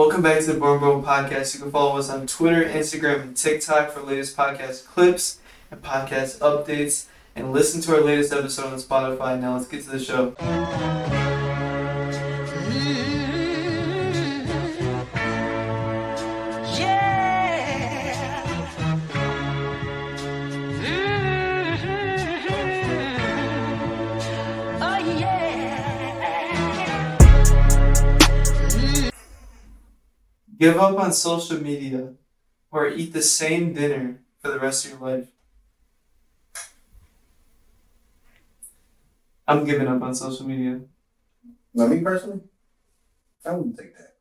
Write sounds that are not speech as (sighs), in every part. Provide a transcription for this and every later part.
Welcome back to the Born Broke Podcast. You can follow us on Twitter, Instagram, and TikTok for latest podcast clips and podcast updates. And listen to our latest episode on Spotify. Now let's get to the show. Give up on social media or eat the same dinner for the rest of your life. I'm giving up on social media. Not me personally, I wouldn't take that. (laughs)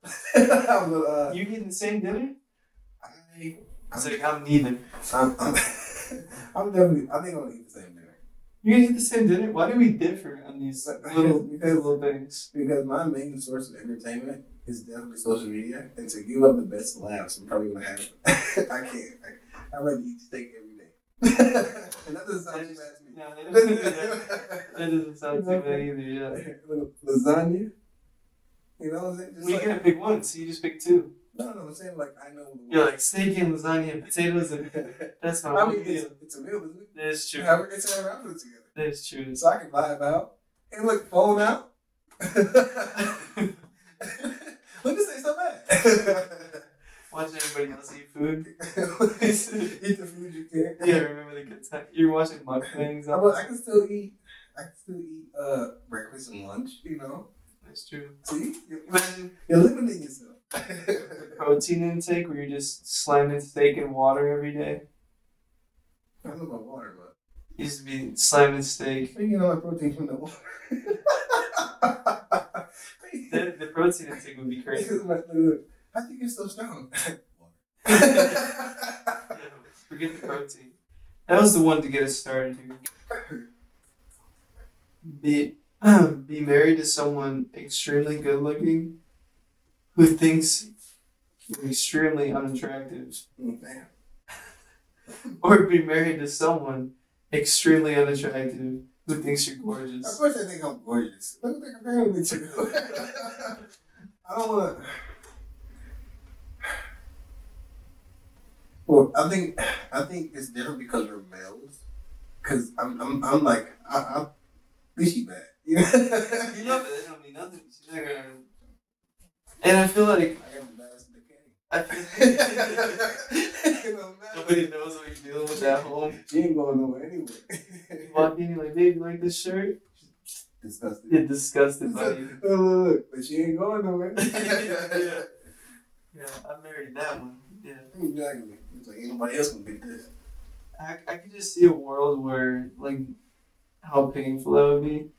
Uh, You eating the same dinner? I, I'm, like I'm neither. I'm, I'm, (laughs) I'm definitely, I think I'm gonna eat the same dinner. You gonna eat the same dinner? Why do we differ on these (laughs) little, little things? Because my main source of entertainment is definitely social media, and to give up the best laughs, I'm probably gonna have. (laughs) I can't. I, I'd rather eat steak every day. (laughs) and that doesn't sound too bad to me. No, that doesn't, that doesn't sound too bad either. Yeah. (laughs) Lasagna. You know what I'm saying? Just Well, you like, can't pick one, so you just pick two. no, no, I'm saying like I know. You're like steak and lasagna and potatoes and that's not I mean, it's, it's a meal, isn't it? That's true. However, it's whatever I put it together. That's true. So I can vibe out and look phone out. Let me say so bad. (laughs) Watching everybody else eat food. (laughs) eat the food you can. Yeah, remember the good time. You're watching mukbangs. On- I can still eat. I can still eat uh, breakfast and lunch. You know. That's true. See, you're, (laughs) Imagine you're limiting yourself. protein intake where you're just slamming steak and water every day. I don't know about water, but used to be slamming steak. you know my protein from the water. Protein intake would be (laughs) crazy. How do you get so strong? (laughs) Forget the protein. That was the one to get us started here. Be (clears throat) be married to someone extremely good looking who thinks you're extremely unattractive. Damn. (laughs) Or be married to someone extremely unattractive who thinks you're Of course, I think I'm gorgeous. Look what they're comparing me to. (laughs) I don't want. Well, I think I think it's different because we're males. Cause I'm I'm, I'm like I, I, at bad. You (laughs) know? You know, but that don't mean nothing. She's not gonna. And I feel like I am nobody knows what you're dealing with at home. She ain't going nowhere anyway. You walk in, you're like, babe, you like this shirt? Disgusting. You're disgusted by you. Look, look, look, but she ain't going nowhere. (laughs) yeah. Yeah, I married that one. Yeah. Exactly. It's like ain't nobody else gonna get this. I, I could just see a world where, like, how painful that would be.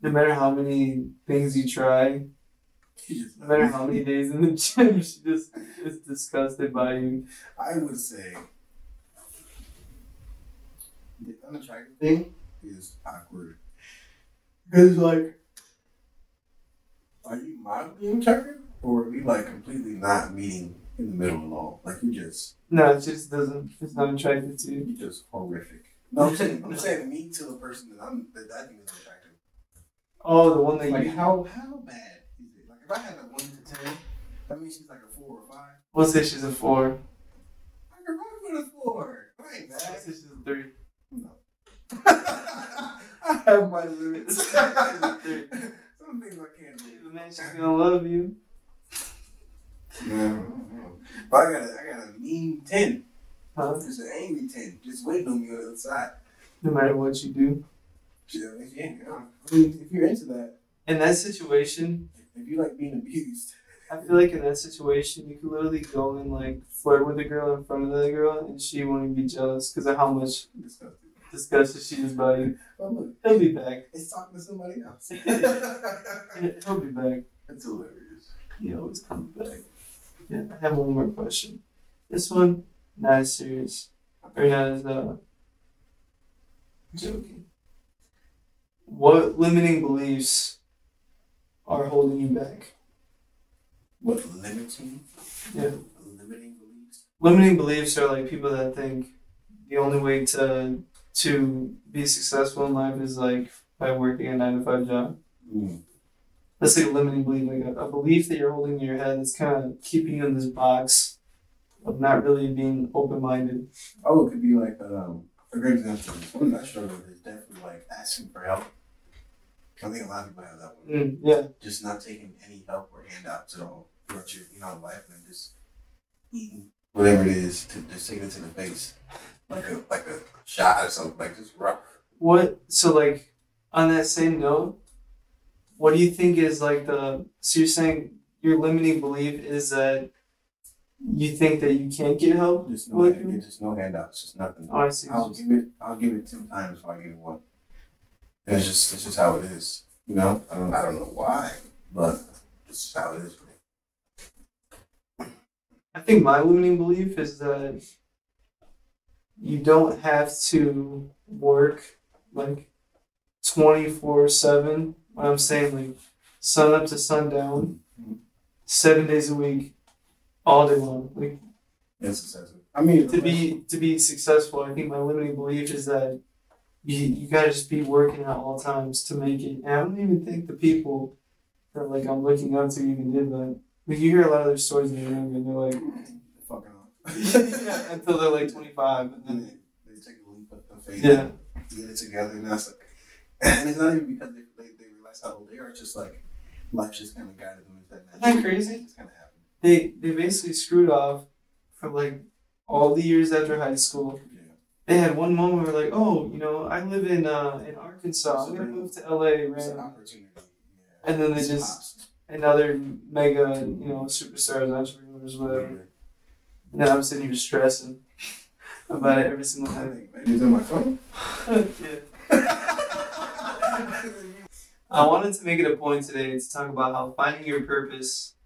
No matter how many things you try, She just no matter how many days in the gym, (laughs) she just is disgusted by you. I would say the unattractive thing is awkward. Because like are you mildly attractive? Or are we like completely not meeting in the middle at all? Like you just No, it just doesn't, it's not attractive to you. You're just horrific. No, I'm saying I'm saying me to the person that I'm that I think is unattractive. Oh, the one that Like you. how how bad? Like if I had a one to ten, that means she's like a four or five. We'll say she's a four. I can run with a four. I ain't We'll say she's a three. No. (laughs) I have my limits. (laughs) Some things I can't do. The man, she's gonna love you. No, But I got a, I got a mean ten. Huh? Just an angry ten. Just waiting on me on the other side. No matter what you do. Mean, yeah, I mean, if you're into that, In that situation, if you like being abused, I feel like in that situation, you could literally go and like flirt with the girl in front of the girl, and she won't even be jealous because of how much disgusting. disgusted she is by you. Oh look, He'll be back. it's talking to somebody else. (laughs) He'll be back. That's hilarious. He always comes back. Yeah, I have one more question. This one, not as serious. Or not as uh joking. What limiting beliefs are holding you back? What limiting? Yeah. Limiting beliefs. Limiting beliefs are like people that think the only way to to be successful in life is like by working a nine to five job. Mm. let's say limiting belief, like a, a belief that you're holding in your head that's kind of keeping you in this box of not really being open minded. Oh, it could be like um, a great example. One that I struggle with is definitely like asking for help. I think a lot of people have that one. Mm, yeah. Just not taking any help or handouts at all throughout your you know life and just whatever it is to just take it to the face. Like a like a shot or something, like just rough. What so like on that same note, what do you think is like the so you're saying your limiting belief is that you think that you can't get help? Just no, hand, just no handouts, just nothing. Oh, I see. I'll give it. I'll give it ten times before I give it one. And it's just it's just how it is. You know, I don't I don't know why, but it's just how it is. I think my limiting belief is that you don't have to work like 24 7. What I'm saying, like sun up to sundown, seven days a week, all day long. Like It's excessive. I mean, to be to be successful, I think my limiting belief is that you, you gotta just be working at all times to make it. And I don't even think the people that like I'm looking up to even did that. Like you hear a lot of their stories when they're younger, and they're like fucking on. (laughs) yeah, until they're like 25, and And then they, they take a leap of faith. yeah, Get it together, and that's like, and it's not even because they, they, they realize how old they are. It's just like life just kind of guided them into that. Isn't that crazy? It just kind of happened. they they basically screwed off for like all the years after high school. They had one moment where like, oh, you know, I live in uh in Arkansas. I'm gonna move to LA It's an opportunity. Yeah. And then they just- pops. and now they're mega, you know, superstars, entrepreneurs, whatever. And then I'm sitting here stressing (laughs) about it every single time. it's on my phone. yeah. (laughs) I wanted to make it a point today to talk about how finding your purpose,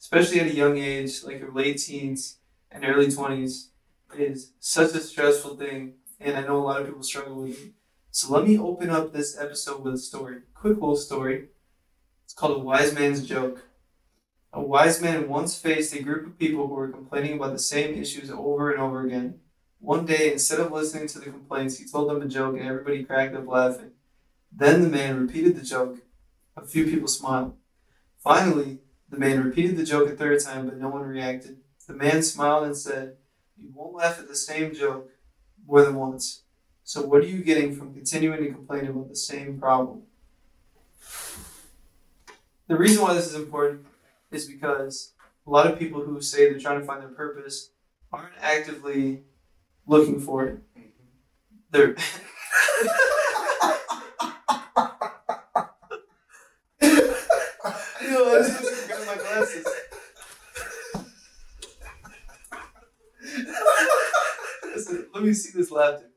especially at a young age, like your late teens and early 20s, is such a stressful thing. And I know a lot of people struggle with it. So let me open up this episode with a story. Quick little story. It's called A Wise Man's Joke. A wise man once faced a group of people who were complaining about the same issues over and over again. One day, instead of listening to the complaints, he told them a joke and everybody cracked up laughing. Then the man repeated the joke. A few people smiled. Finally, the man repeated the joke a third time, but no one reacted. The man smiled and said, You won't laugh at the same joke more than once. So, what are you getting from continuing to complain about the same problem? The reason why this is important is because a lot of people who say they're trying to find their purpose aren't actively looking for it. Mm-hmm. They're (laughs) Yo, I just need to grab my glasses. Listen, let me see this laughter.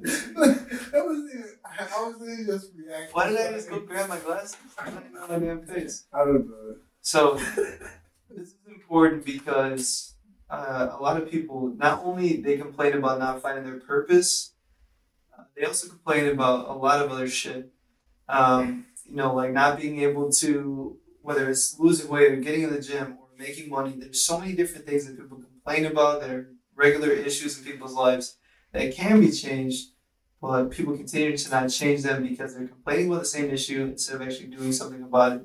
that even. I was really just reacting. Why did I just go grab my glasses? I don't know my damn face. I don't know. So, this is important because uh, a lot of people not only they complain about not finding their purpose, uh, they also complain about a lot of other shit. Um, you know, like not being able to whether it's losing weight or getting in the gym or making money. There's so many different things that people complain about that are regular issues in people's lives that can be changed, but people continue to not change them because they're complaining about the same issue instead of actually doing something about it.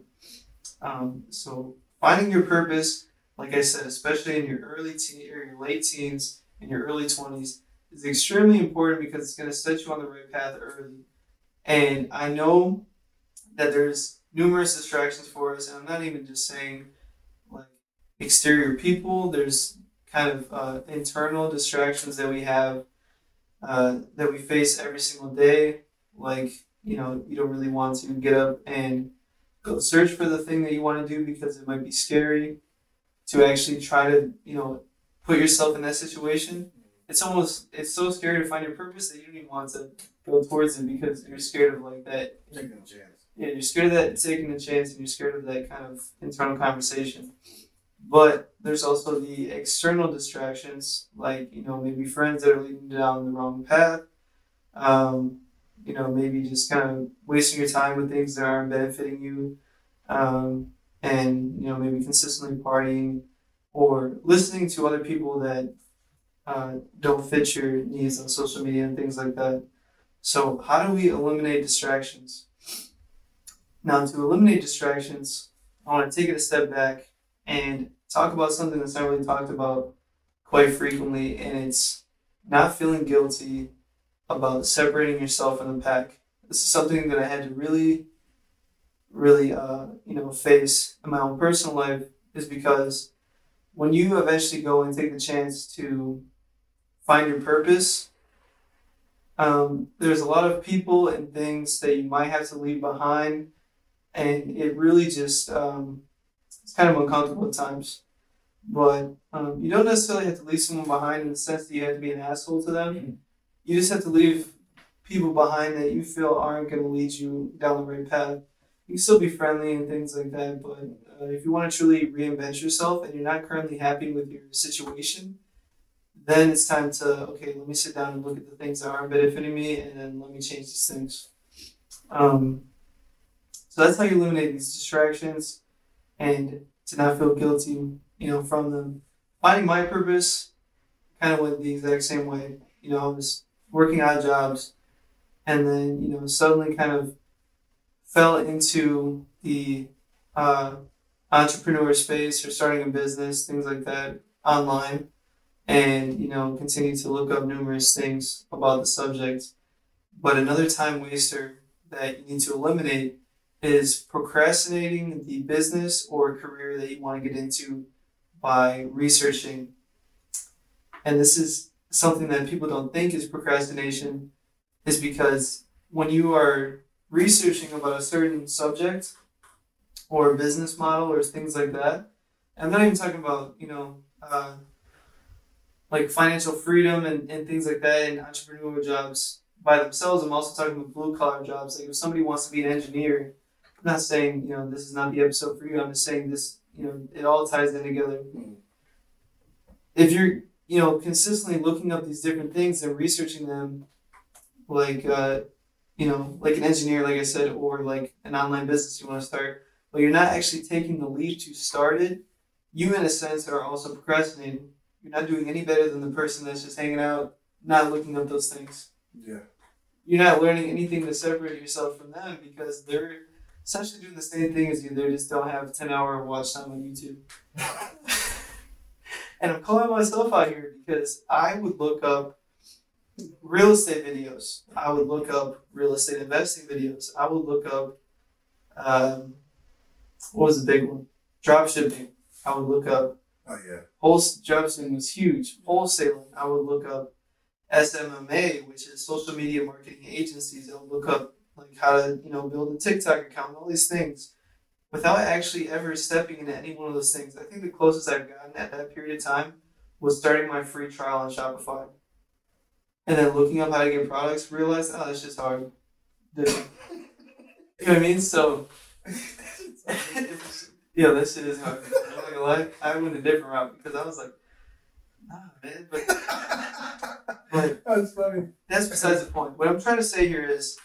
Um, so finding your purpose, like I said, especially in your early teen or your late teens and your early twenties, is extremely important because it's going to set you on the right path early. And I know that there's numerous distractions for us, and I'm not even just saying like exterior people. There's kind of uh, internal distractions that we have uh, that we face every single day. Like you know, you don't really want to get up and go search for the thing that you want to do because it might be scary to actually try to you know put yourself in that situation it's almost it's so scary to find your purpose that you don't even want to go towards it because you're scared of like that Taking a chance. yeah you're scared of that taking a chance and you're scared of that kind of internal conversation but there's also the external distractions like you know maybe friends that are leading down the wrong path. Um, you know maybe just kind of wasting your time with things that aren't benefiting you. Um, and you know maybe consistently partying or listening to other people that uh, don't fit your needs on social media and things like that. So how do we eliminate distractions? Now to eliminate distractions I want to take it a step back and talk about something that's not really talked about quite frequently, and it's not feeling guilty about separating yourself from the pack. This is something that I had to really, really, uh, you know, face in my own personal life, is because when you eventually go and take the chance to find your purpose, um, there's a lot of people and things that you might have to leave behind, and it really just um, it's kind of uncomfortable at times. But um, you don't necessarily have to leave someone behind in the sense that you have to be an asshole to them. You just have to leave people behind that you feel aren't going to lead you down the right path. You can still be friendly and things like that, but uh, if you want to truly reinvent yourself and you're not currently happy with your situation, then it's time to okay, let me sit down and look at the things that aren't benefiting me, and then let me change these things. Um, so that's how you eliminate these distractions, and to not feel guilty, you know, from them. Finding my purpose kind of went the exact same way. You know, I was working odd jobs, and then you know suddenly kind of fell into the uh, entrepreneur space or starting a business, things like that, online and you know continue to look up numerous things about the subject but another time waster that you need to eliminate is procrastinating the business or career that you want to get into by researching and this is something that people don't think is procrastination is because when you are researching about a certain subject or business model or things like that i'm not even talking about you know uh, like financial freedom and, and things like that and entrepreneurial jobs by themselves. I'm also talking about blue collar jobs. Like if somebody wants to be an engineer, I'm not saying, you know, this is not the episode for you. I'm just saying this, you know, it all ties in together. If you're, you know, consistently looking up these different things and researching them, like, uh, you know, like an engineer, like I said, or like an online business you want to start, but you're not actually taking the leap to start it, you, in a sense, are also procrastinating you're not doing any better than the person that's just hanging out, not looking up those things. Yeah. You're not learning anything to separate yourself from them because they're essentially doing the same thing as you. They just don't have 10 hour watch time on YouTube. (laughs) and I'm calling myself out here because I would look up real estate videos. I would look up real estate investing videos. I would look up, um, what was the big one? Drop shipping. I would look up Oh yeah. Wholesale Jefferson was huge. Wholesaling. I would look up SMMA, which is social media marketing agencies. I would look up like how to you know build a TikTok account, and all these things, without actually ever stepping into any one of those things. I think the closest I've gotten at that period of time was starting my free trial on Shopify, and then looking up how to get products. Realized, oh, that's just hard. you know what I mean? So. (laughs) yeah, this shit is hard gonna lie, I went a different route because I was like, nah, man. But, (laughs) but that's funny. That's besides the point. What I'm trying to say here is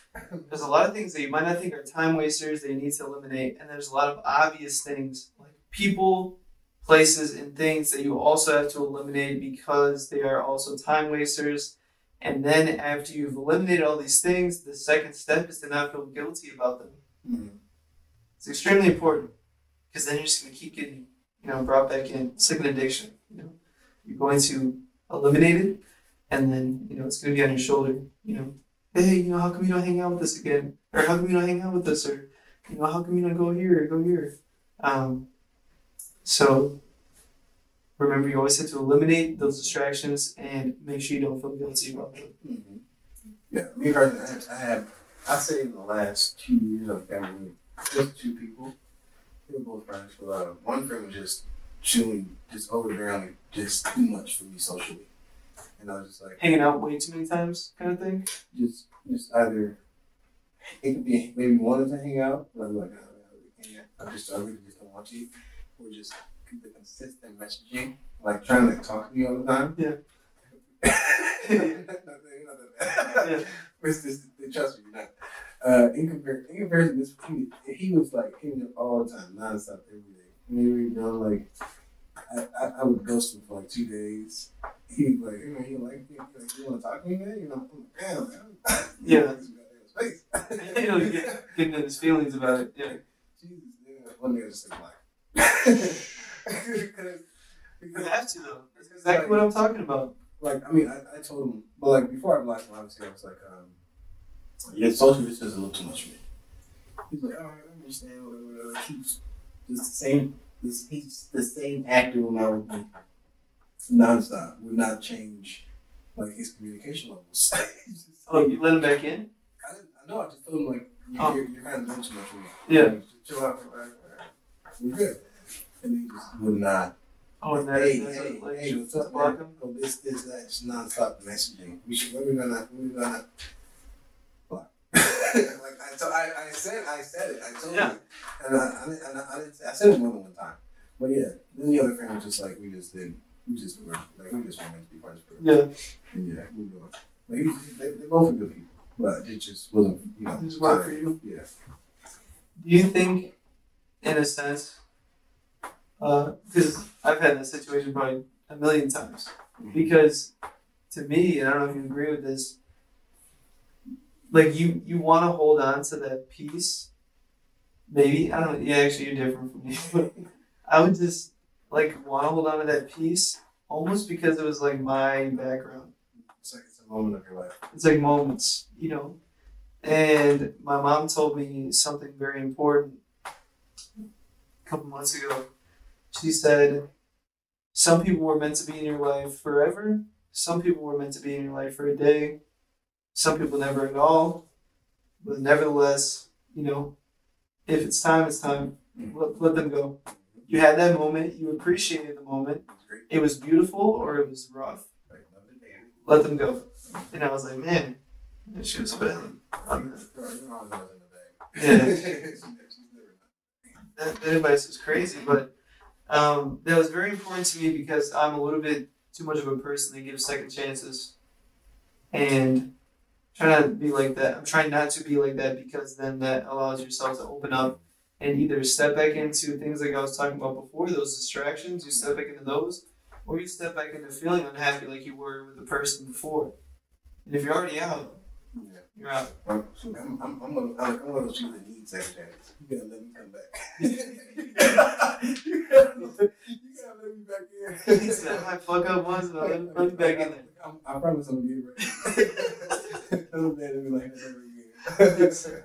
there's a lot of things that you might not think are time wasters that you need to eliminate, and there's a lot of obvious things like people, places, and things that you also have to eliminate because they are also time wasters. And then after you've eliminated all these things, the second step is to not feel guilty about them. Mm-hmm. It's extremely important because then you're just going to keep getting you know, brought back in. It's like an addiction. You know, you're going to eliminate it, and then you know it's going to be on your shoulder. You know, hey, you know, how come you don't hang out with us again? Or how come you don't hang out with us? Or you know, how come you don't go here or go here? Um, so remember, you always have to eliminate those distractions and make sure you don't feel guilty about them. Mm-hmm. Yeah, me personally, I have. I say in the last two years, I've gotten just two people we were both friends for uh, one friend was just chewing, just overbearing, just too much for me socially. And I was just like hanging out way too many times, kind of thing. Just, just either it could be maybe wanted to hang out, but I'm like, oh, I just, I really just don't want to, or just the consistent messaging, like trying to like, talk to me all the time. Yeah. (laughs) (laughs) yeah. (laughs) It's just, trust me, not. Uh, in, compar- in comparison, this he, he was like hitting up all the time, nonstop, every day. Maybe you know, like I, I, I, would ghost him for like two days. He was like, you know, he like, you, like, you want to talk to me, man? You know, I'm like, damn, man. (laughs) Yeah. you (laughs) know, get, getting in his feelings about it. Yeah. Jesus, yeah. one day I just like black. (laughs) because, You have to though. That's exactly what I'm talking about. like I mean I, I told him but like before I blocked him obviously I was like um yeah socialist is a little too much for me. He's like, oh, I understand whatever, whatever. He's just the same this he's the same actor when I would be nonstop, would not change like his communication levels. (laughs) He's just- (laughs) Oh, you let him back in? I, didn't, I know. I just told him like you're, Oh. you're, you're kind of doing too much me. Yeah. Like, chill out. right. We're good. And he just would not. Oh, and that hey, is that's hey, like hey, what's up, him. Oh, this, this, that. Just nonstop messaging. We should. When we gonna? When we gonna? (laughs) Like I, told, I, I said, I said it. I told Yeah. you. And I, I, and I, I, I said it more than one time. But yeah, then the other friend was just like, we just didn't. We just were like, we just wanted to be friends. Yeah. And yeah, we were. Like, he, they, they both are good people, but it just wasn't, you know. It just worked for you. Yeah. Do you think, in a sense, uh, because I've had this situation probably a million times, mm-hmm. because to me, and I don't know if you agree with this, like you you want to hold on to that piece. Maybe I don't. Yeah, actually, you're different from me. (laughs) But I would just like want to hold on to that piece almost because it was like my background. It's like it's a moment of your life. It's like moments, you know. And my mom told me something very important a couple months ago. She said, Some people were meant to be in your life forever, some people were meant to be in your life for a day, some people never at all. But nevertheless, you know, if it's time, it's time. Let, let them go. You had that moment, you appreciated the moment. It was beautiful or it was rough. Let them go. And I was like, man, that shit was bag. Yeah. That, that advice was crazy, but um, that was very important to me because I'm a little bit too much of a person to give second chances, and try not to be like that. I'm trying not to be like that because then that allows yourself to open up and either step back into things like I was talking about before, those distractions. You step back into those, or you step back into feeling unhappy like you were with the person before. And if you're already out, Yeah. you're out. I'm, I'm, I'm, I'm, one, I'm one of those people that need second chances. You gotta let me come back. you, (laughs) gotta, you gotta let me back in. He said, I fuck up once, but let me back in there. I promise I'm gonna get it (laughs) right. Don't let like that ever again.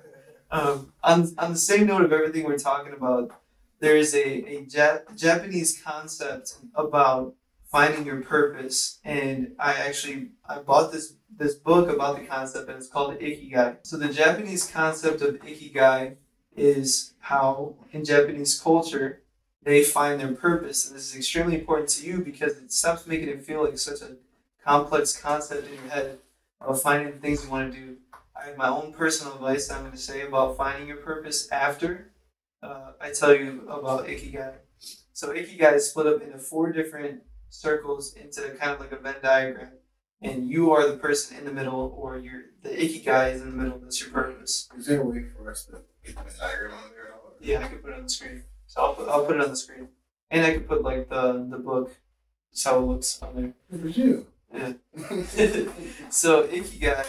Um, on, on the same note of everything we're talking about, there is a, a Jap- Japanese concept about finding your purpose, and I actually I bought this this book about the concept, and it's called Ikigai. So the Japanese concept of Ikigai is how in Japanese culture they find their purpose, and this is extremely important to you because it stops making it feel like such a complex concept in your head of finding the things you want to do. I have my own personal advice I'm going to say about finding your purpose after uh, I tell you about Ikigai. So Ikigai is split up into four different circles into kind of like a Venn diagram, and you are the person in the middle, or you're the Ikigai is in the middle. That's your purpose. Is there a way for us to get the diagram on there? Yeah, I could put it on the screen. So I'll put, I'll put it on the screen, and I could put like the the book. That's how it looks on there. Look at you. Yeah. (laughs) So Ikigai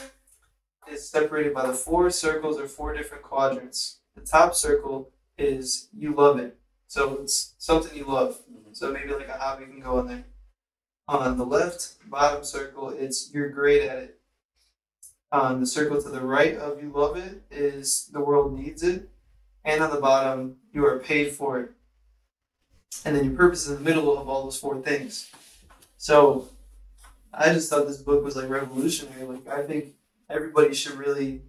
is separated by the four circles or four different quadrants. The top circle is you love it. So it's something you love. Mm-hmm. So maybe like a hobby can go in there. On the left bottom circle, it's you're great at it. On the circle to the right of you love it is the world needs it. And on the bottom, you are paid for it. And then your purpose is in the middle of all those four things. So I just thought this book was like revolutionary. Like I think everybody should really,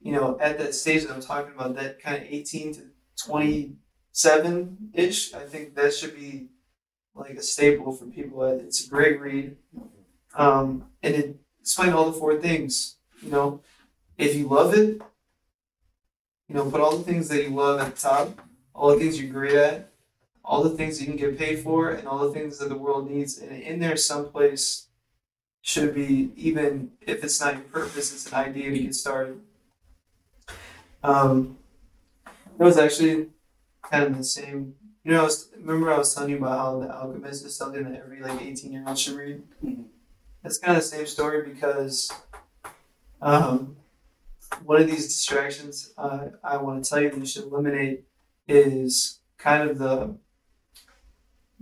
you know, at that stage that I'm talking about, that kind of 18 to 27 ish, I think that should be like a staple for people. It's a great read. Um, and it explained all the four things. You know, if you love it, you know, put all the things that you love at the top, all the things you're great at, all the things that you can get paid for, and all the things that the world needs. And in there, someplace should be even if it's not your purpose, it's an idea to get started. Um, it was actually kind of the same. You know, I was, remember I was telling you about how The Alchemist is something that every like eighteen year old should read. Mhm. That's kind of the same story because um, one of these distractions uh, I want to tell you that you should eliminate is kind of the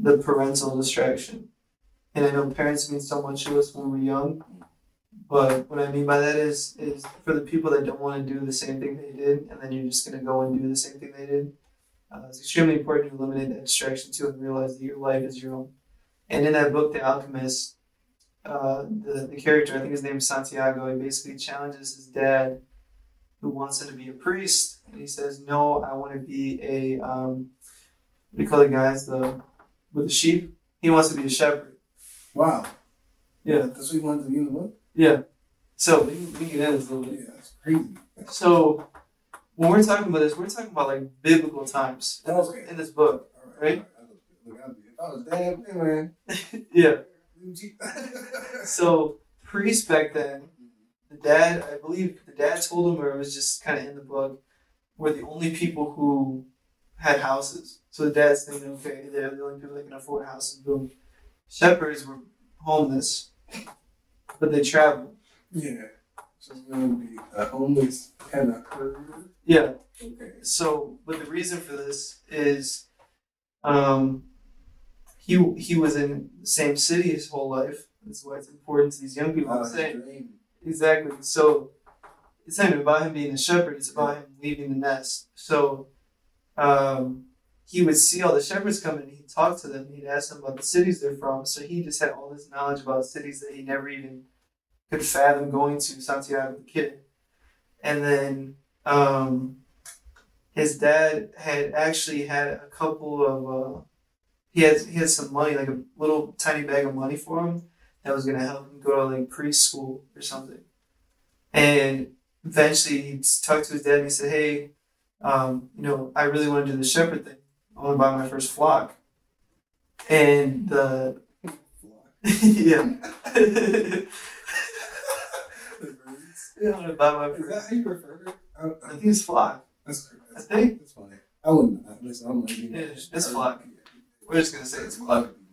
the parental distraction. And I know parents mean so much to us when we're young, but what I mean by that is is for the people that don't want to do the same thing they did, and then you're just gonna go and do the same thing they did. Uh, it's extremely important to eliminate that distraction too, and realize that your life is your own. And in that book, The Alchemist, uh, the the character I think his name is Santiago. He basically challenges his dad, who wants him to be a priest, and he says, "No, I want to be a um, what do you call the guys the with the sheep? He wants to be a shepherd." Wow. Yeah. That's what you wanted to be in the book? Yeah. So we can, get into this a little bit. Yeah, that's crazy. So when we're talking about this, we're talking about like biblical times in this, in this book. Right? Look, I'd be- If I was damn man. (laughs) yeah. yeah. (laughs) So priests back then, the dad, I believe the dad told him, or it was just kind of in the book, were the only people who had houses. So the dad's thinking, okay, they're the only people that can afford houses. Boom. Shepherds were homeless, but they traveled. Yeah. So it's gonna be a homeless kind of curve. Yeah. Okay. So, but the reason for this is, um, he he was in the same city his whole life. That's why it's important to these young people. Saying dream. exactly. So, it's not even about him being a shepherd. It's about him leaving the nest. So, um, he would see all the shepherds coming. and He'd talk to them. He'd ask them about the cities they're from. So he just had all this knowledge about cities that he never even could fathom going to. Santiago, the kid, and then. Um, his dad had actually had a couple of uh, he had he had some money like a little tiny bag of money for him that was gonna help him go to like preschool or something and eventually he talked to his dad and he said hey um, you know I really want to do the shepherd thing I want to buy my first flock and the (laughs) (laughs) yeah I want to buy my Is that first how you prefer it? I, I think it's flock that's, that's, I think- that's funny. I wouldn't. I- Listen, I'm like, Yeah, it's flock. we're just gonna say it's flock would be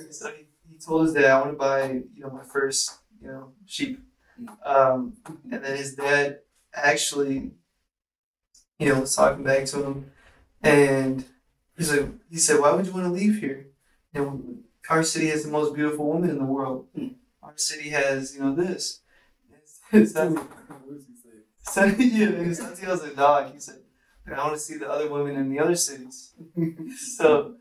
mad. (laughs) So he, he told his dad, I want to buy, you know, my first, you know, sheep. Um, and then his dad actually, you know, was talking back to him, and he's like, he said, "Why would you want to leave here? You know, our city has the most beautiful woman in the world. Our city has, you know, this." (laughs) It's, it's, What does (laughs) he say? so, yeah, and Santiago's a dog. He said, "I want to see the other women in the other cities." (laughs) so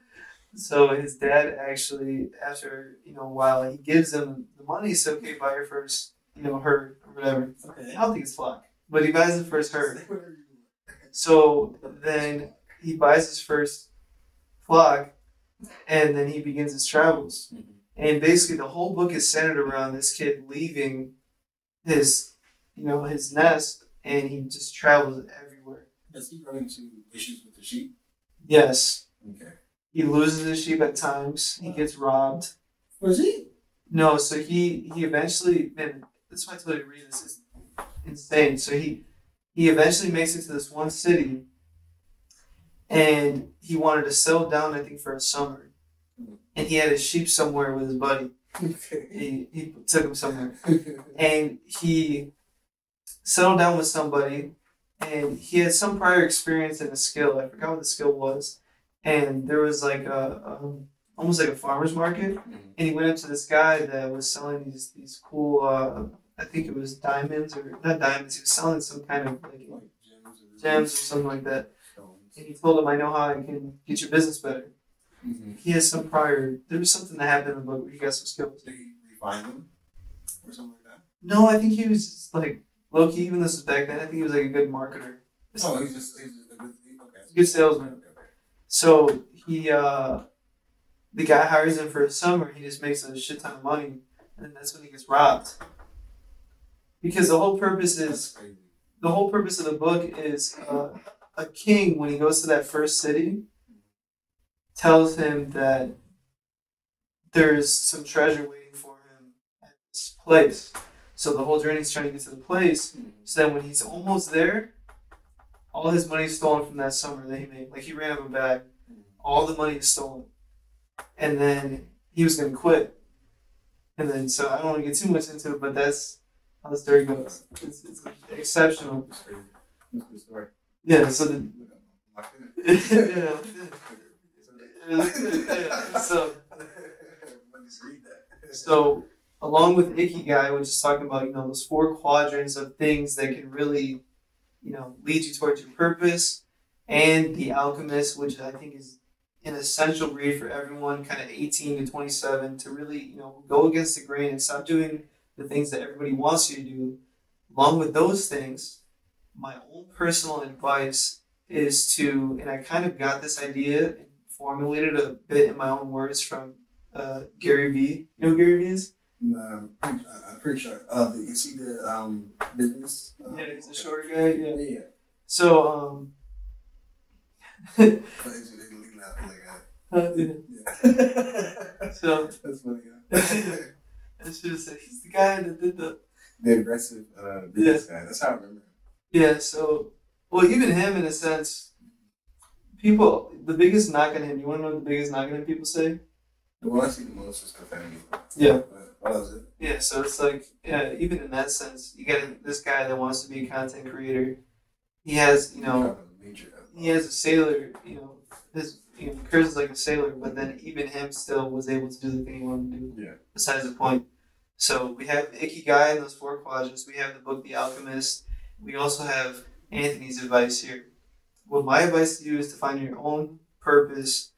so his dad actually after you know a while he gives him the money he said okay buy your first you know herd or whatever Okay. i don't think it's flock but he buys the first herd Say whatever you want. so then he buys his first flock and then he begins his travels mm-hmm. and basically the whole book is centered around this kid leaving his you know his nest and he just travels everywhere Does he run into issues with the sheep? yes Okay. he loses his sheep at times he gets robbed Was he? No, so he he eventually man, that's why I told you to read this. It's insane. So he he eventually makes it to this one city, and he wanted to settle down. I think for a summer, and he had his sheep somewhere with his buddy. Okay. He he took him somewhere, (laughs) and he settled down with somebody, and he had some prior experience in a skill. I forgot what the skill was, and there was like a um, almost like a farmer's market and he went up to this guy that was selling these these cool uh, I think it was diamonds or not diamonds. He was selling some kind of like like gems or gems or something like that. And he told him, "I know how I can get your business better." Mhm. He has some prior. There was something that happened in the book where he got some skills. Did he refine them or something like that? No, I think he was just like low key. Even this was back then. I think he was like a good marketer. Oh, he's just he's just a good okay. Good salesman. So he, uh, the guy hires him for a summer. He just makes a shit ton of money, and that's when he gets robbed. Because the whole purpose is the whole purpose of the book is uh, a king when he goes to that first city tells him that there's some treasure waiting for him at this place. So the whole journey is trying to get to the place. So then when he's almost there, all his money is stolen from that summer that he made. Like he ran up a bag. All the money is stolen. And then he was gonna quit. And then so I don't want to get too much into it, but that's how the story goes. It's, it's exceptional. Story. Yeah, so the, yeah. yeah. So, so along with Ikigai, which is talking about you know those four quadrants of things that can really, you know, lead you towards your purpose, and the Alchemist, which I think is an essential read for everyone, kind of eighteen to twenty seven, to really you know go against the grain and stop doing the things that everybody wants you to do. Along with those things, my own personal advice is to, and I kind of got this idea and formulated a bit in my own words from uh, Gary Vee. You know who Gary Vee is? Um, I'm pretty sure. Uh, you see the um business? Uh, Yeah, he's a short guy. Yeah. Yeah. So, um, it's- it's leaving out like that. Yeah. (laughs) so (laughs) That's funny. Yeah. (laughs) I should have said he's the guy that did the the aggressive uh, business guy. That's how I remember. Yeah. So, well, even him in a sense, people the biggest knock on him. You want to know what the biggest knock on him people say? The one I see the most is profanity. Yeah. But what was it? Yeah, so it's like, yeah, even in that sense, you get this guy that wants to be a content creator. He has, you know, Major. he has a sailor, you know, his, you know, is like a sailor, but then even him still was able to do the thing he wanted to do. Yeah. Besides the point. So we have Ikigai in those four quadrants. We have the book The Alchemist. We also have Anthony's advice here. What my advice to you is to find your own purpose,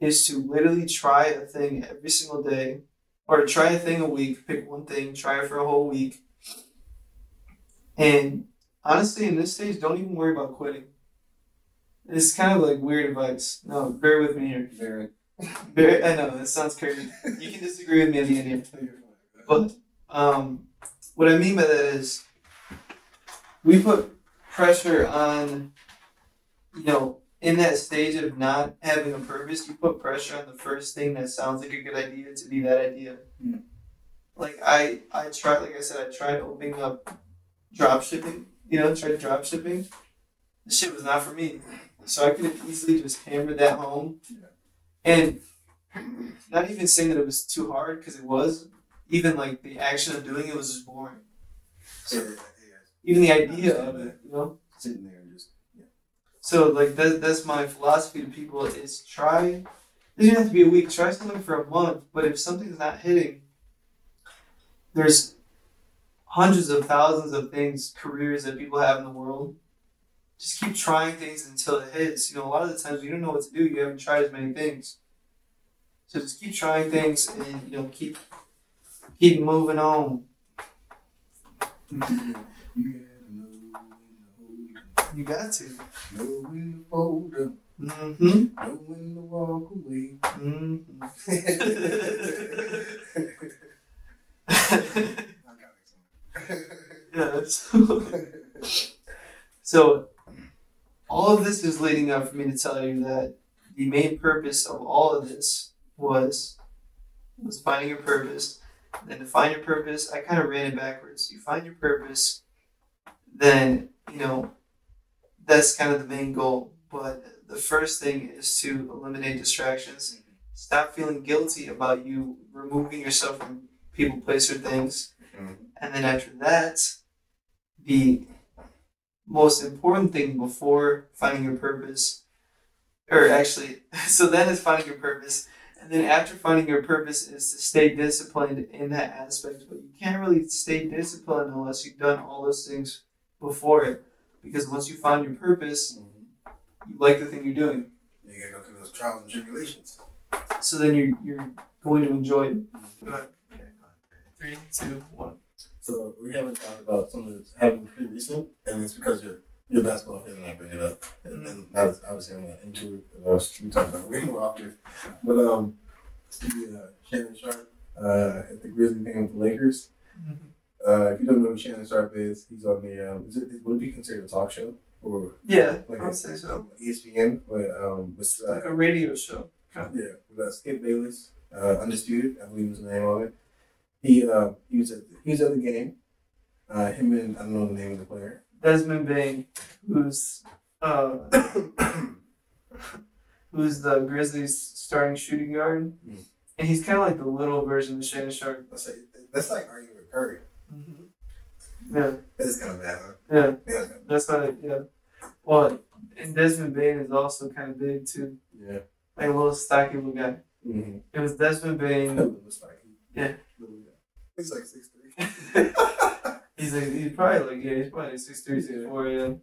is to literally try a thing every single day, or try a thing a week. Pick one thing, try it for a whole week. And honestly, in this stage, don't even worry about quitting. It's kind of like weird advice. No, bear with me here. Very. (laughs) Bear, I know, that sounds crazy. You can disagree with me at the end here. But um, what I mean by that is, we put pressure on, you know, in that stage of not having a purpose, you put pressure on the first thing that sounds like a good idea to be that idea. Hmm. Like I, I tried, like I said, I tried opening up drop shipping. You know, tried drop shipping. The shit was not for me. So I could have easily just hammered that home, Yeah. and not even saying that it was too hard because it was. Even like the action of doing it was just boring. So even the idea of it, you know. Sitting there and just. Yeah. So like that, that's my philosophy to people is try. It doesn't have to be a week. Try something for a month. But if something's not hitting, there's hundreds of thousands of things, careers that people have in the world. Just keep trying things until it hits. You know, a lot of the times you don't know what to do. You haven't tried as many things. So just keep trying things and you know keep keep moving on. (laughs) You know, know, got to. when to fold up, Mm-hmm. know when to walk away. (laughs) mm-hmm. Yeah. (laughs) So, all of this is leading up for me to tell you that the main purpose of all of this was was finding your purpose. Then to find your purpose, I kind of ran it backwards. You find your purpose, then you know that's kind of the main goal. But the first thing is to eliminate distractions. Stop feeling guilty about you removing yourself from people, place, or things. Mhm. And then after that, the most important thing before finding your purpose, or actually, (laughs) so then is finding your purpose. And then after finding your purpose is to stay disciplined in that aspect. But you can't really stay disciplined unless you've done all those things before it. Because once you find your purpose, you like the thing you're doing. You gotta go through those trials and tribulations. So then you're, you're going to enjoy it. Three, two, one. So we haven't talked about something that's happened pretty recent, and it's because you're you're a basketball fan, and I bring it up. And, then I was obviously I'm not into it. And I was we talked about it way more often. But um, the, uh, Shannon Sharpe uh, at the Grizzlies game with the Lakers. Uh, if you don't know who Shannon Sharpe is, he's on the um, is it would it be considered a talk show or Yeah, like I would say so. ESPN, but um, with uh, Like a radio show. yeah, with uh, Skip Bayless, uh, undisputed, I believe was the name of it. He uh, he was at he was at the game. Uh, him and I don't know the name of the player. Desmond Bane, who's uh, (coughs) who's the Grizzlies' starting shooting guard, Mm. and he's kind of like the little version of Shannon Sharpe. That's like that's like arguing with Curry. Yeah, That's kind of bad, yeah, Yeah. that's not it. Yeah, well, and Desmond Bane is also kind of big too, Yeah. like a little stocky little guy. Mm-hmm. It was Desmond Bane. (laughs) Yeah. He's like six three. (laughs) He's like he's probably like yeah he's probably like six three six four yeah. And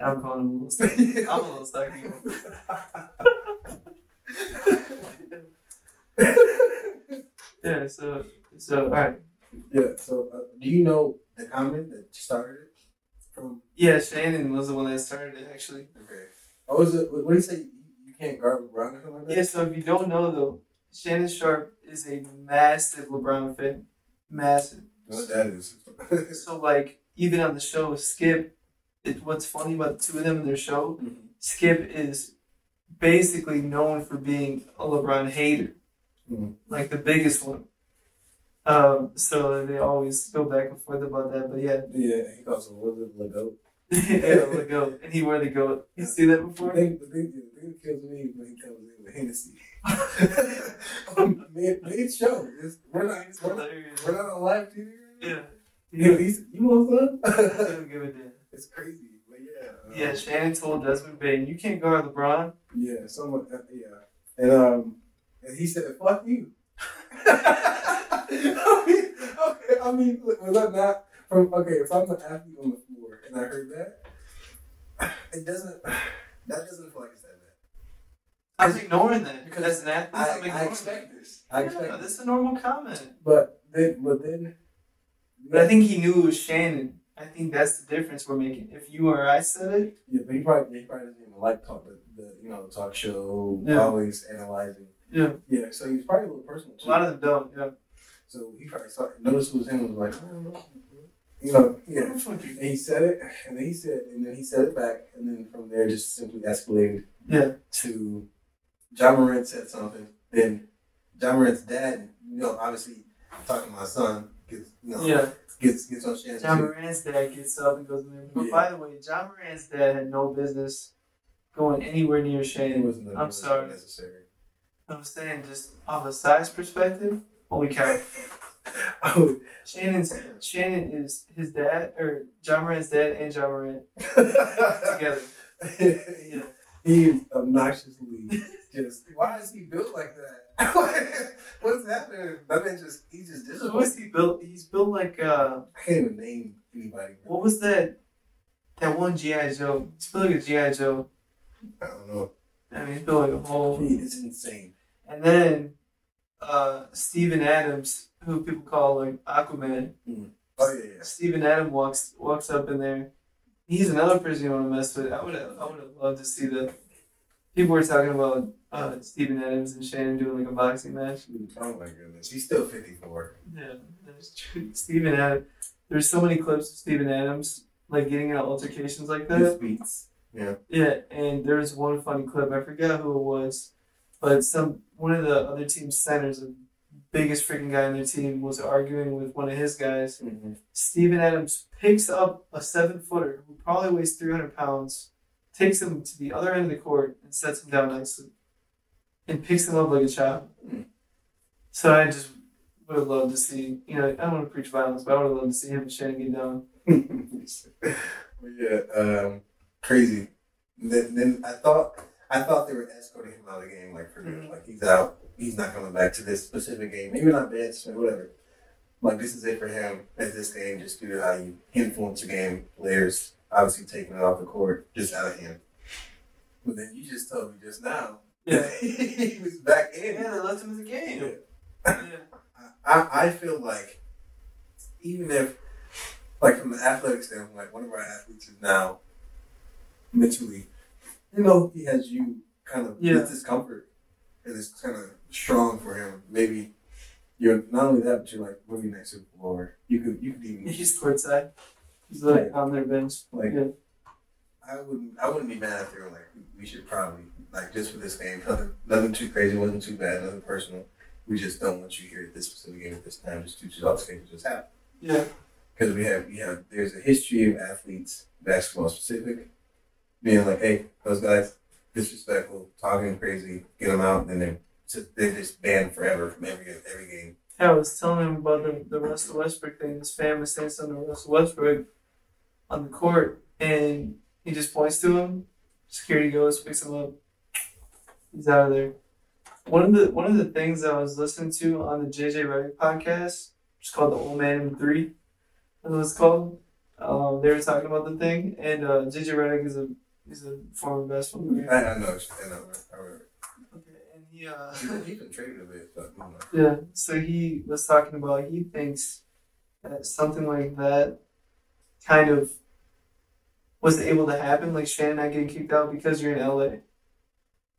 I'm calling him a little (laughs) stocky. I'm a little stocky. Yeah. So so all right. Yeah. So, uh, do you know the comment that started it? From Yeah, Shannon was the one that started it actually. okay. Oh, was it? What did he say? You, you can't guard LeBron or something like that. Yeah. So if you don't know though, Shannon Sharpe is a massive LeBron fan. Massive. What that is. (laughs) So like even on the show, Skip, it, what's funny about the two of them in their show, Skip is basically known for being a LeBron hater, Mhm. like the biggest one. Um, so they always go back and forth about that. But yeah, yeah, he calls him was it Lego. yeah, the goat, and he wore the goat. You see that before? The thing, the thing, the thing that kills me when he comes in with Hennessy. (laughs) mid, mid show, it's, we're not, we're not, we're not on live TV. Yeah, You, he's, you want (laughs) I some? don't give a damn. it's crazy, but yeah. uh, Yeah, Shannon told Desmond Bane, "You can't guard LeBron." Yeah, someone, uh, yeah, and um, and he said, "Fuck you." (laughs) I (laughs) mean, okay, I mean, look, was that not from? Okay, if I'm an athlete on the floor and I heard that, it doesn't. That doesn't feel like it's that bad. I'm ignoring that Because as an athlete. I, I'm ignoring I expect this. I expect Yeah, this. is a normal comment. But then, but then, But I think he knew it was Shannon. I think that's the difference we're making. If you or I said it, yeah, but he probably he probably doesn't even like talk the, the you know talk show Yeah. always analyzing. Yeah. Yeah, so he's probably a little personal a lot of them don't. Yeah. So he probably saw, noticed it was him and was like, "Oh, you know, yeah. And he said it, and then he said, and then he said it back, and then from there just simply escalated Yeah. to Ja Morant said something. Then Ja Morant's dad, you know, obviously talking to my son, gets you know, Yeah. gets gets on Shannon. John too. Moran's dad gets up and goes in there. But Yeah. by the way, Ja Morant's dad had no business going anywhere near wasn't I'm sorry. necessary. I'm saying just off a size perspective, holy cow. (laughs) Oh, Shannon's Shannon is his dad or Ja Morant's dad and Ja Morant together. (laughs) yeah. He's obnoxiously just. Why is he built like that? (laughs) What's happening? That man just he just disappointed. is he built? He's built like uh I can't even name anybody. what was that that one G.I. Joe? He's built like a G.I. Joe. I don't know. I mean he's built like a whole He is insane. and then uh Steven Adams, who people call like Aquaman. Oh yeah, yeah. Steven Adams walks walks up in there. He's another person you want to mess with. I would have I would have loved to see the people were talking about uh, Steven Adams and Shannon doing like a boxing match. Oh my goodness, he's still fifty four. Yeah, that's true. Steven Adams. There's so many clips of Steven Adams like getting into altercations like His that. beats. Yeah. Yeah, and there's one funny clip. I forgot who it was, but some one of the other team's centers, the biggest freaking guy on their team, was arguing with one of his guys. Mm-hmm. Steven Adams picks up a seven footer who probably weighs 300 pounds, takes him to the other end of the court and sets him down nicely, and picks him up like a child. So I just would have loved to see, you know, I don't want to preach violence, but I would have loved to see him and Shannon get down. (laughs) yeah, um, crazy. Then, then I thought I thought they were escorting him out of the game, like for good. Mhm. Like he's out. He's not coming back to this specific game. Maybe not bench or whatever. Like this is it for him at this game, just due to how you influence the game. Players obviously taking it off the court, just out of hand. But then you just told me just now Yeah. that (laughs) he was back in. Yeah, they left him in the game. Yeah. Yeah. I, I feel like even if like from the athletic standpoint, like one of our athletes is now mentally you know, he has you kind of Yeah. with discomfort and it's kind of strong for him. Maybe you're not only that, but you're like moving next to the floor. You could you could even (laughs) He's courtside. He's like on their bench. like Yeah. I wouldn't I wouldn't be mad if they were like we should probably like just for this game, nothing nothing too crazy, wasn't too bad, nothing personal. We just don't want you here at this specific game at this time, just due to all the things that just happened. Yeah. because we have we have there's a history of athletes basketball specific being like hey those guys disrespectful talking crazy get them out and then they're just, they're just banned forever from every every game I was telling him about the, the Russell Westbrook thing. His fan was something to Russell Westbrook on the court, and he just points to him, Security goes, picks him up. He's out of there. One of the one of the things I was listening to on the JJ Redick podcast, is called the Old Man and Three, that's what it's called. Um, they were talking about the thing, and uh, JJ Redick is a he's a former basketball player. I, I know. I know. I remember. Okay, and he uh, He's been traded a bit, but you know. yeah, so he was talking about he thinks that something like that kind of was able to happen, like Shannon not getting kicked out because you're in LA.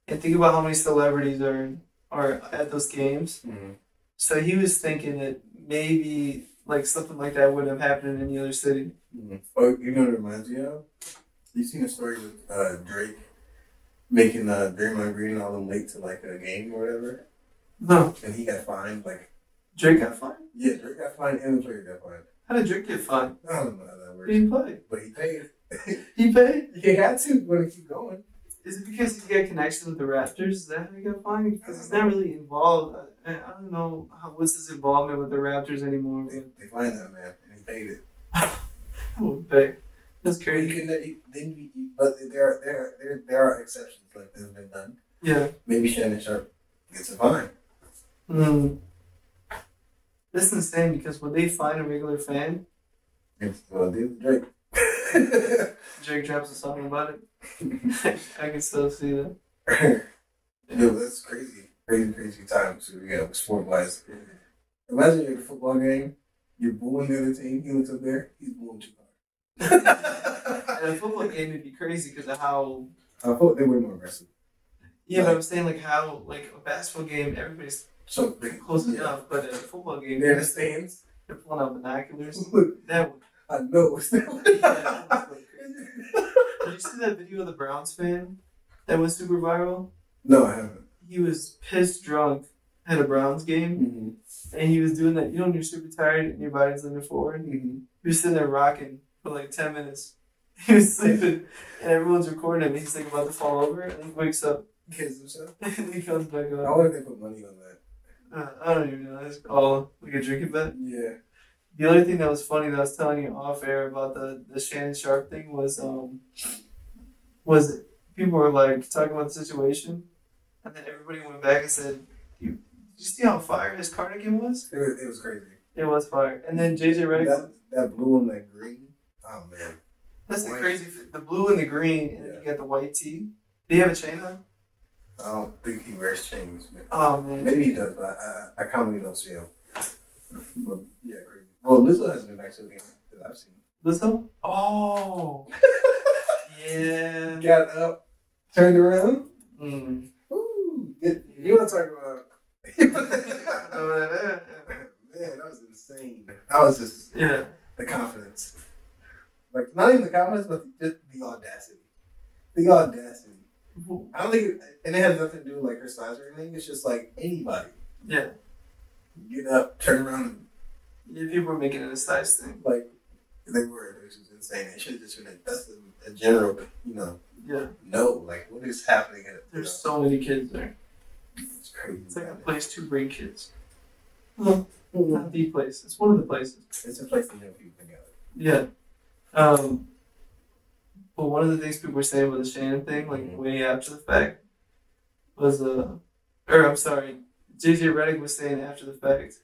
And think about how many celebrities are are at those games. Mhm. So he was thinking that maybe like something like that wouldn't have happened in any other city. Mm-hmm. Oh, you know what it reminds me of? You seen a story with uh, Drake making uh, Draymond Green all them late to like a game or whatever, No, and he got fined. Like, Drake got fined. yeah, Drake got fined and the player got fined. How did Drake get fined? I don't know how that He works, didn't play. but he paid. (laughs) He paid. he had to, but he keep going. Is it because he's got connections with the Raptors? Is that how he got fined? Because he's not really involved. I, I don't know how, what's his involvement with the Raptors anymore. They, they fined that man, and he paid it. (laughs) I would pay. That's crazy. can, he, then he, but there are there there there are exceptions like this has been done. Yeah. Maybe Shannon Sharpe gets a fine. Hmm. That's insane because when they find a regular fan, It's, well, dude, Drake. (laughs) Drake drops a song about it. (laughs) I can still see that. (laughs) Yo, that's crazy. Crazy, crazy times. We got sport wise. Imagine you're at a football game, you're booing the other team, he looks up there, he's booing too. And a football game would be crazy because of how. Uh, I thought they were more aggressive. Yeah, but I'm saying like how like a basketball game, everybody's So close yeah. enough, but at a football game, They're in the stands. they're pulling out binoculars. (laughs) That would I know. (laughs) Did you see that video of the Browns fan that went super viral? no, I haven't. He was pissed drunk at a Browns game, mm-hmm. and he was doing that. You know, when you're super tired and your body's leaning forward, mm-hmm. he was sitting there rocking for like ten minutes. (laughs) He was sleeping, and everyone's recording him. He's like about to fall over, and he wakes up, himself. (laughs) and he comes back I on. wonder if they put money on that. Uh, I don't even know. It's all like a drinking bet. Yeah. The other thing that was funny that I was telling you off air about the, the Shannon Sharpe thing was um was people were like talking about the situation and then everybody went back and said, You did you see how fire his cardigan was? It was, it was crazy. It was fire. And then JJ Redick That, that blue and that green. Oh, man. that's the crazy. The blue and the green and then you got the white tee. Do you have a chain on? I don't think he wears chains. Man. Oh man. Maybe he does, but I, I, I commonly don't see him. But, yeah, crazy. Well, Lizzo has been actually game that I've seen. Lizzo? Oh (laughs) Yeah. Got up, turned around. Mm. Ooh, get, you want to talk about? (laughs) (laughs) Man, that was insane. That was just yeah. the confidence. Like, not even the confidence, but just the audacity. The audacity. Mm-hmm. I don't think, it, and it has nothing to do with like her size or anything. It's just like anybody Yeah. get up, turn around, and Yeah, people were making it a size thing. like they were. It was insane. It should have just been a, that's a, a general, you know, Yeah. no, like what is happening? At, There's know, so many kids there. it's crazy. It's like a place to bring kids. Hmm. Not the place. It's one of the places. It's a place to get people together. Yeah. Um, but one of the things people were saying about the Shannon thing, like Mhm. way after the fact, was uh, or I'm sorry, JJ Redick was saying after the fact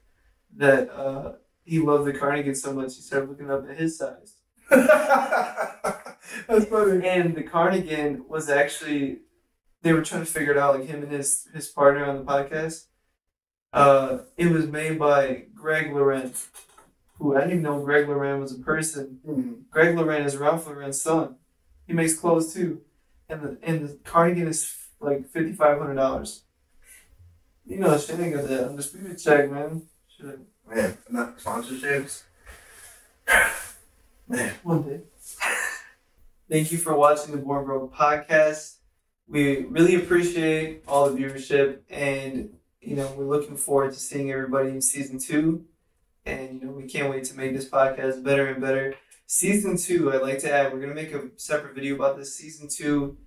that uh he loved the cardigan so much he started looking up at his size. (laughs) That's funny. And the cardigan was actually they were trying to figure it out, like him and his his partner on the podcast. Uh, it was made by Greg Lauren, who I didn't even know Greg Lauren was a person. Mhm. Greg Lauren is Ralph Lauren's son. He makes clothes too, and the and the cardigan is like fifty five hundred dollars. You know, ain't got that undisputed check, man. Shit, Man, not sponsorships. (sighs) Man, one day. Thank you for watching the Born Broke podcast. We really appreciate all the viewership, and you know we're looking forward to seeing everybody in season two. And you know we can't wait to make this podcast better and better. Season two, I'd like to add, we're gonna make a separate video about this. Season two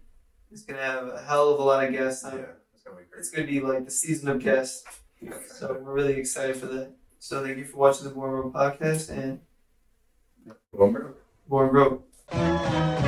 is gonna have a hell of a lot of guests yeah, on it's gonna be It's gonna be like the season of guests. So we're really excited for that. So thank you for watching the Born Broke podcast and One, bro. Born Broke.